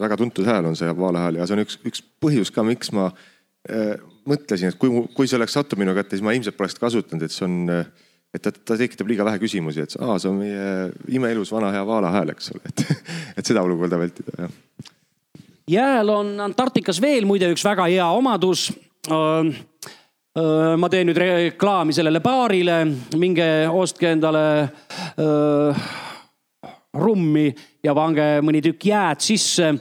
väga tuntud hääl on see vaalehääl ja see on üks, üks põhjus ka, miks ma äh, mõtlesin, et kui, kui see oleks sattunud minu kätte, siis ma ilmselt poleks kasutanud, et see on et ta, ta tekitab liiga vähe küsimusi, et aa, see on meie imeilus vana hea vaalahääl, eks ole, et, et seda olukorda vältida, jah. jääl on Antarktikas veel muide üks väga hea omadus äh, ma teen nüüd reklaami sellele baarile, minge ostke endale öö, rummi ja pange mõni tükk jääd sisse.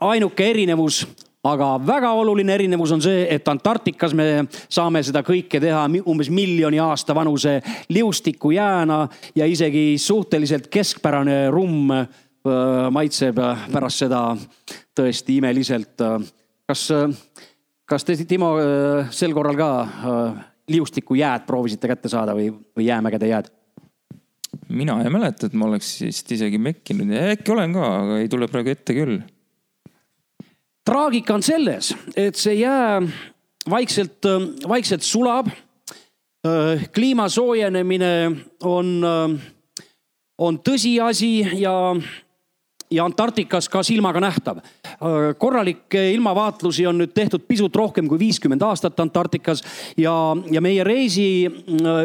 ainuke erinevus, aga väga oluline erinevus on see, et Antarktikas me saame seda kõike teha umbes miljoni aasta vanuse liustikujääna ja isegi suhteliselt keskpärane rumm maitseb pärast seda tõesti imeliselt. kas, kas te, Timo, sel korral ka liustikujääd proovisite kätte saada või, või jäämägede jääd? Mina ei mäleta, et ma oleks vist isegi mekkinud ja äkki olen ka, aga ei tule praegu ette küll. traagika on selles, et see jää vaikselt, vaikselt sulab. kliima soojenemine on, on tõsiasi ja ja Antarktikas ka silmaga nähtav. korralikke ilmavaatlusi on nüüd tehtud pisut rohkem kui viiskümmend aastat Antarktikas ja, ja meie reisi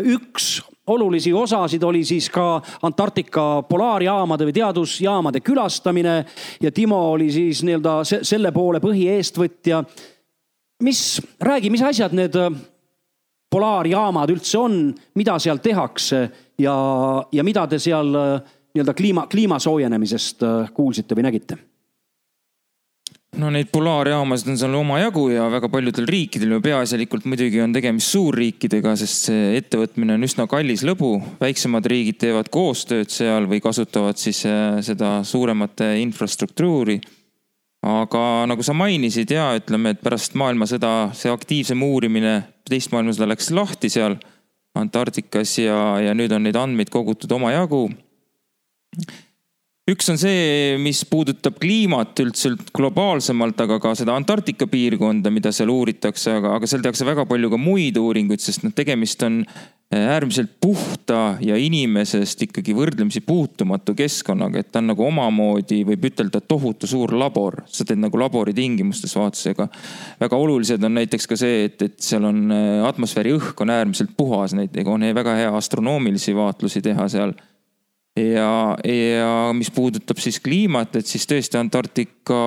üks olulisi osasid oli siis ka Antarktika polaarjaamade või teadusjaamade külastamine ja Timo oli siis nii-öelda selle poole põhieestvõtja. mis, räägi, mis asjad need polaarjaamad üldse on, mida seal tehakse ja, ja mida te seal nii-öelda kliima, kliima soojenemisest äh, kuulsite või nägite? No neid polaarjaamasid on seal omajagu ja väga paljudel riikidel ju peaasjalikult muidugi on tegemist suurriikidega, sest see ettevõtmine on üsna kallis lõbu. väiksemad riigid teevad koostööd seal või kasutavad siis äh, seda suuremate infrastruktuuri. aga nagu sa mainisid ja ütleme, et pärast maailmasõda see aktiivsem uurimine, teist maailmasõda läks lahti seal Antarktikas ja, ja nüüd on neid andmeid kogutud omajagu üks on see, mis puudutab kliimat üldse globaalsemalt, aga ka seda Antarktika piirkonda, mida seal uuritakse, aga, aga seal tehakse väga palju ka muid uuringuid, sest noh, tegemist on eh, äärmiselt puhta ja inimesest ikkagi võrdlemisi puutumatu keskkonnaga, et ta on nagu omamoodi, võib ütelda, tohutu suur labor. sa teed nagu labori tingimustes vaatusega. väga olulised on näiteks ka see, et, et seal on eh, atmosfääri õhk on äärmiselt puhas, näiteks on väga hea astronoomilisi vaatlusi teha seal ja, ja mis puudutab siis kliimat, et siis tõesti Antarktika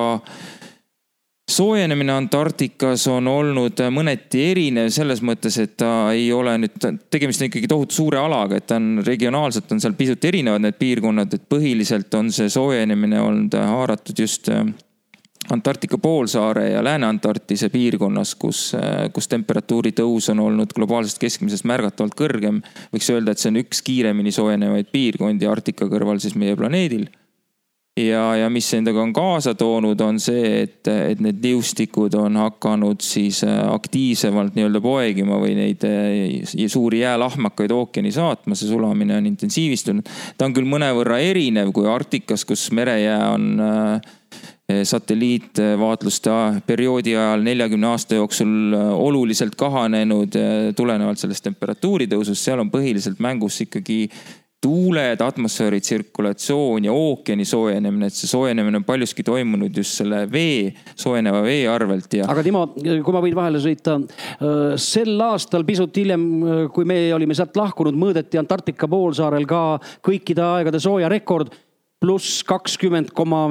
soojenemine Antarktikas on olnud mõneti erinev selles mõttes, et ta ei ole nüüd, tegemist on ikkagi tohutu suure alaga, et ta on regionaalselt on seal pisut erinevad need piirkonnad, et põhiliselt on see soojenemine olnud haaratud just Antarktika poolsaare ja Lääne-Antarktise piirkonnas, kus, kus temperatuuri tõus on olnud globaalsest keskmisest märgatavalt kõrgem. võiks öelda, et see on üks kiiremini soojenevaid piirkondi Arktika kõrval siis meie planeedil. ja, ja mis endaga on kaasa toonud, on see, et, et need liustikud on hakanud siis aktiivsemalt nii-öelda poegima või neid suuri jäälahmakaid ookeani saatma, see sulamine on intensiivistunud. ta on küll mõnevõrra erinev kui Arktikas, kus merejää on äh, satelliitvaatluste perioodi ajal neljakümne aasta jooksul eh, oluliselt kahanenud eh, tulenevalt sellest temperatuuri tõusust, seal on põhiliselt mängus ikkagi tuuled, atmosfääri tsirkulatsioon ja ookeani soojenemine, et see soojenemine on paljuski toimunud just selle vee, soojeneva vee arvelt ja. aga Timo, kui ma võin vahele sõita, sel aastal pisut hiljem, kui me olime sealt lahkunud, mõõdeti Antarktika poolsaarel ka kõikide aegade soojarekord pluss kakskümmend koma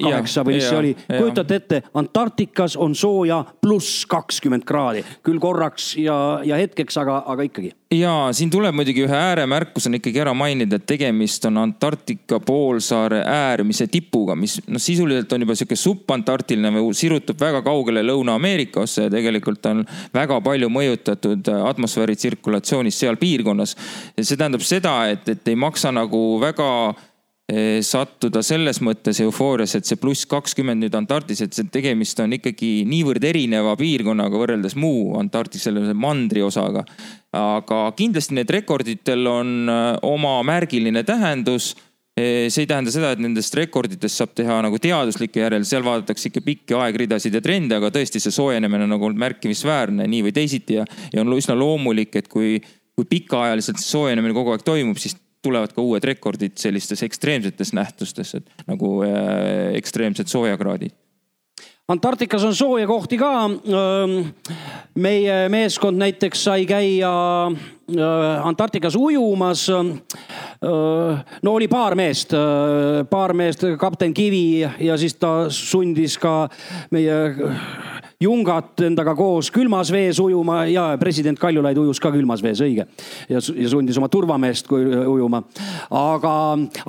kaheksa või mis see oli. kujutate ette, Antarktikas on sooja pluss kakskümmend kraadi, küll korraks ja, ja hetkeks, aga, aga ikkagi. ja siin tuleb muidugi ühe ääremärkusena ikkagi ära mainida, et tegemist on Antarktika poolsaare äärmise tipuga, mis noh, sisuliselt on juba sihuke subantarktiline või sirutub väga kaugele Lõuna-Ameerikasse ja tegelikult on väga palju mõjutatud atmosfääri tsirkulatsioonist seal piirkonnas. see tähendab seda, et, et ei maksa nagu väga sattuda selles mõttes eufoorias, et see pluss kakskümmend nüüd Antarktis, et see tegemist on ikkagi niivõrd erineva piirkonnaga võrreldes muu Antarktis, selle mandri osaga. aga kindlasti need rekorditel on eh, oma märgiline tähendus see ei tähenda seda, et nendest rekorditest saab teha nagu teaduslikke järel, seal vaadatakse ikka pikki aegridasid ja trende, aga tõesti see soojenemine on nagu märkimisväärne nii või teisiti ja, ja on üsna loomulik, et kui, kui pikaajaliselt see soojenemine kogu aeg toimub, siis tulevad ka uued rekordid sellistes ekstreemsetes nähtustes, et nagu äh, ekstreemsed soojakraadid. Antarktikas on sooja kohti ka. meie meeskond näiteks sai käia Antarktikas ujumas. no oli paar meest, paar meest, kapten Kivi ja siis ta sundis ka meie Jungat endaga koos külmas vees ujuma ja president Kaljulaid ujus ka külmas vees, õige. ja, sundis oma turvameest ujuma. aga,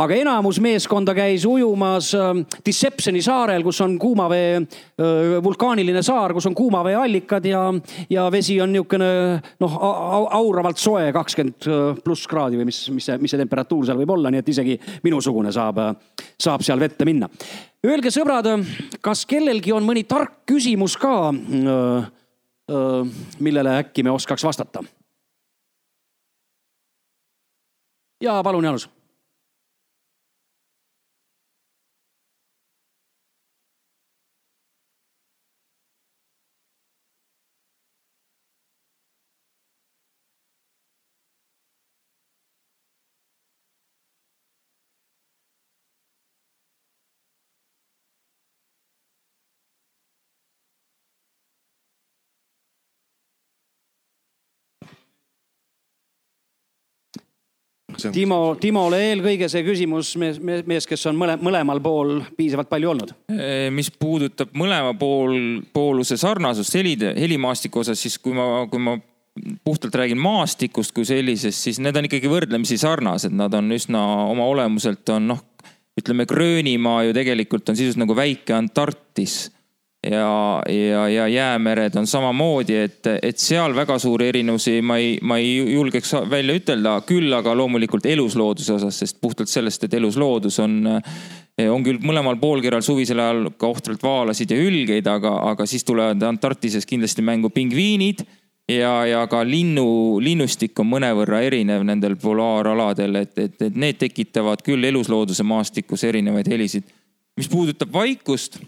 aga enamus meeskonda käis ujumas äh, Deceptioni saarel, kus on kuumavee äh,, vulkaaniline saar, kus on kuumaveeallikad ja, ja vesi on niisugune noh, auravalt soe, kakskümmend äh, pluss kraadi või mis, mis see, mis see temperatuur seal võib olla, nii et isegi minusugune saab, äh, saab seal vette minna Öelge, sõbrad, kas kellelgi on mõni tark küsimus ka, äh, äh, millele äkki me oskaks vastata? ja palun, Jaanus see on. Timo, Timole eelkõige see küsimus, mees, mees, kes on mõle, mõlemal pool piisavalt palju olnud. mis puudutab mõlema pool, pooluse sarnasust helide, helimaastiku osas, siis kui ma, kui ma puhtalt räägin maastikust kui sellisest, siis need on ikkagi võrdlemisi sarnased, nad on üsna oma olemuselt on noh, ütleme Gröönimaa ju tegelikult on sisuliselt nagu väike Antarktis ja, ja, ja jäämered on samamoodi, et, et seal väga suuri erinevusi ma ei, ma ei julgeks välja ütelda, küll aga loomulikult eluslooduse osas, sest puhtalt sellest, et elusloodus on, on küll mõlemal poolkeral suvisel ajal ka ohtralt vaalasid ja hülgeid, aga, aga siis tulevad Antarktises kindlasti mängu pingviinid ja, ja ka linnu, linnustik on mõnevõrra erinev nendel polaaraladel, et, et, et need tekitavad küll eluslooduse maastikus erinevaid helisid. mis puudutab vaikust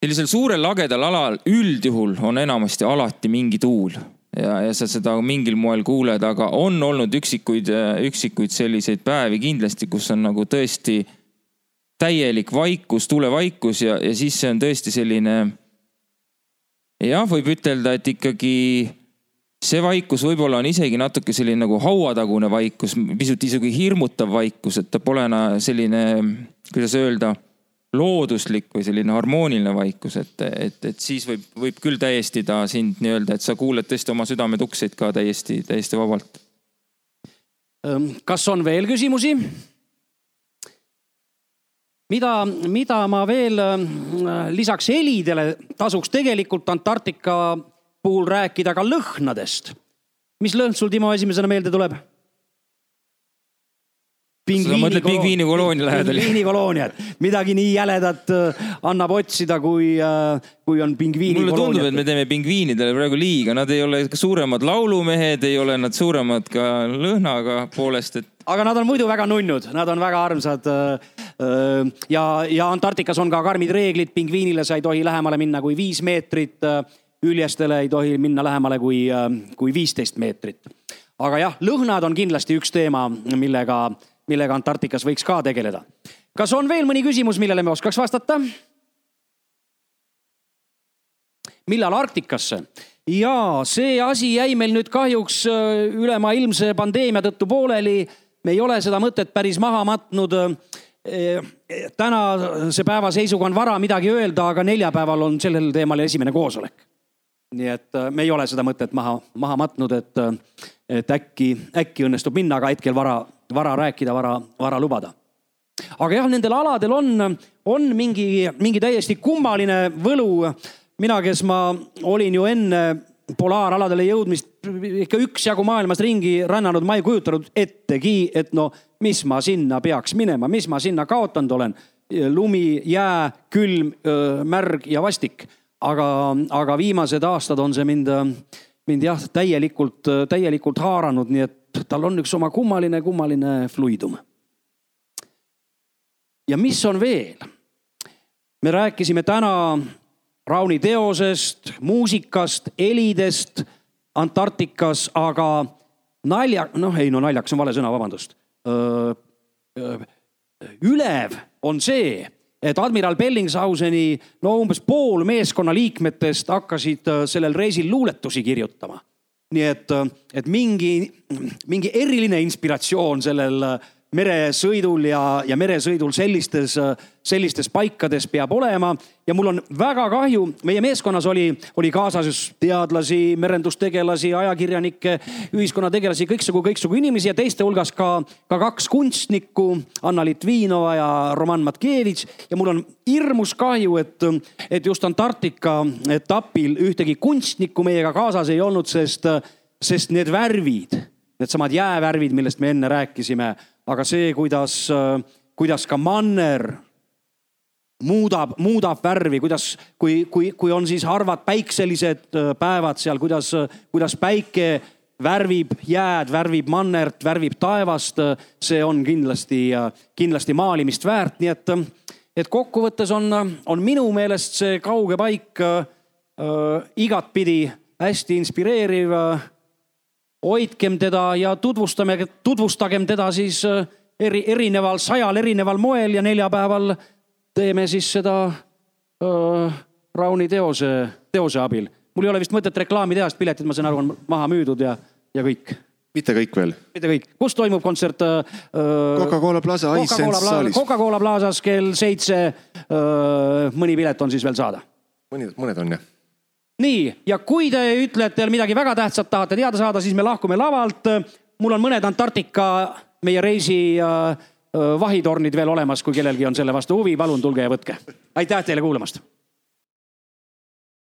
sellisel suurel lagedal alal üldjuhul on enamasti alati mingi tuul ja, ja sa seda mingil moel kuuled, aga on olnud üksikuid, üksikuid selliseid päevi kindlasti, kus on nagu tõesti täielik vaikus, tulevaikus ja, ja siis see on tõesti selline. jah, võib ütelda, et ikkagi see vaikus võib-olla on isegi natuke selline nagu hauatagune vaikus, pisut isegi hirmutav vaikus, et ta pole selline, kuidas öelda looduslik või selline harmooniline vaikus, et, et, et siis võib, võib küll täiesti ta sind nii-öelda, et sa kuuled tõesti oma südametukseid ka täiesti, täiesti vabalt. Ehm, kas on veel küsimusi? mida, mida ma veel ehm, lisaks helidele tasuks tegelikult Antarktika puhul rääkida ka lõhnadest. mis lõhn sul, Timo, esimesena meelde tuleb? Sa mõtled pingviinikoloonia lähedal? pingviinikolooniad, midagi nii jäledat äh, annab otsida, kui, äh, kui on pingviinikolooniad. mulle tundub, et me teeme pingviinidele praegu liiga, nad ei ole suuremad laulumehed, ei ole nad suuremad ka lõhnaga poolest, et. aga nad on muidu väga nunnud, nad on väga armsad. Äh, ja, ja Antarktikas on ka karmid reeglid, pingviinile sa ei tohi lähemale minna kui viis meetrit. Üljestele ei tohi minna lähemale kui, kui viisteist meetrit. aga jah, lõhnad on kindlasti üks teema, millega millega Antarktikas võiks ka tegeleda. kas on veel mõni küsimus, millele me oskaks vastata? millal Arktikasse? ja see asi jäi meil nüüd kahjuks äh, ülemaailmse pandeemia tõttu pooleli. me ei ole seda mõtet päris maha matnud. Äh, tänase päeva seisuga on vara midagi öelda, aga neljapäeval on sellel teemal esimene koosolek. nii et äh, me ei ole seda mõtet maha, maha matnud, et, et äkki, äkki õnnestub minna, aga hetkel vara vara rääkida, vara, vara lubada. aga jah, nendel aladel on, on mingi, mingi täiesti kummaline võlu. mina, kes ma olin ju enne polaaraladele jõudmist ikka üksjagu maailmas ringi rännanud, ma ei kujutanud ettegi, et no mis ma sinna peaks minema, mis ma sinna kaotanud olen. lumi, jää, külm, märg ja vastik. aga, aga viimased aastad on see mind, mind jah, täielikult, täielikult haaranud, nii et tal on üks oma kummaline, kummaline fluidum. ja mis on veel? me rääkisime täna Rauni teosest, muusikast, helidest Antarktikas, aga nalja, noh, ei no naljakas on vale sõna, vabandust. ülev on see, et admiral Bellingshauseni no umbes pool meeskonna liikmetest hakkasid sellel reisil luuletusi kirjutama nii et, et mingi, mingi eriline inspiratsioon sellel meresõidul ja, ja meresõidul sellistes, sellistes paikades peab olema. ja mul on väga kahju, meie meeskonnas oli, oli kaasas teadlasi, merendustegelasi, ajakirjanikke, ühiskonnategelasi, kõiksugu, kõiksugu inimesi ja teiste hulgas ka, ka kaks kunstnikku, Anna Litvinova ja Roman Matkevitš. ja mul on hirmus kahju, et, et just Antarktika etapil ühtegi kunstnikku meiega kaasas ei olnud, sest, sest need värvid, needsamad jäävärvid, millest me enne rääkisime aga see, kuidas, kuidas ka manner muudab, muudab värvi, kuidas, kui, kui, kui on siis harvad päikselised äh, päevad seal, kuidas, kuidas päike värvib jääd, värvib mannert, värvib taevast. see on kindlasti, kindlasti maalimist väärt, nii et, et kokkuvõttes on, on minu meelest see kauge paik äh, igatpidi hästi inspireeriv äh, hoidkem teda ja tutvustame, tutvustagem teda siis äh, eri, erineval, sajal erineval moel ja neljapäeval teeme siis seda äh, Rauni teose, teose abil. mul ei ole vist mõtet reklaami teha, sest piletid, ma saan aru, on maha müüdud ja, ja kõik mitte kõik veel. mitte kõik, kus toimub kontsert? Coca-Cola Plaza Icesense saalis. Coca-Cola Plazas kell seitse. mõni pilet on siis veel saada? mõned, mõned on jah nii, ja kui te ütlete midagi väga tähtsat tahate teada saada, siis me lahkume lavalt. mul on mõned Antarktika meie reisi vahitornid veel olemas, kui kellelgi on selle vastu huvi, palun tulge ja võtke. aitäh teile kuulamast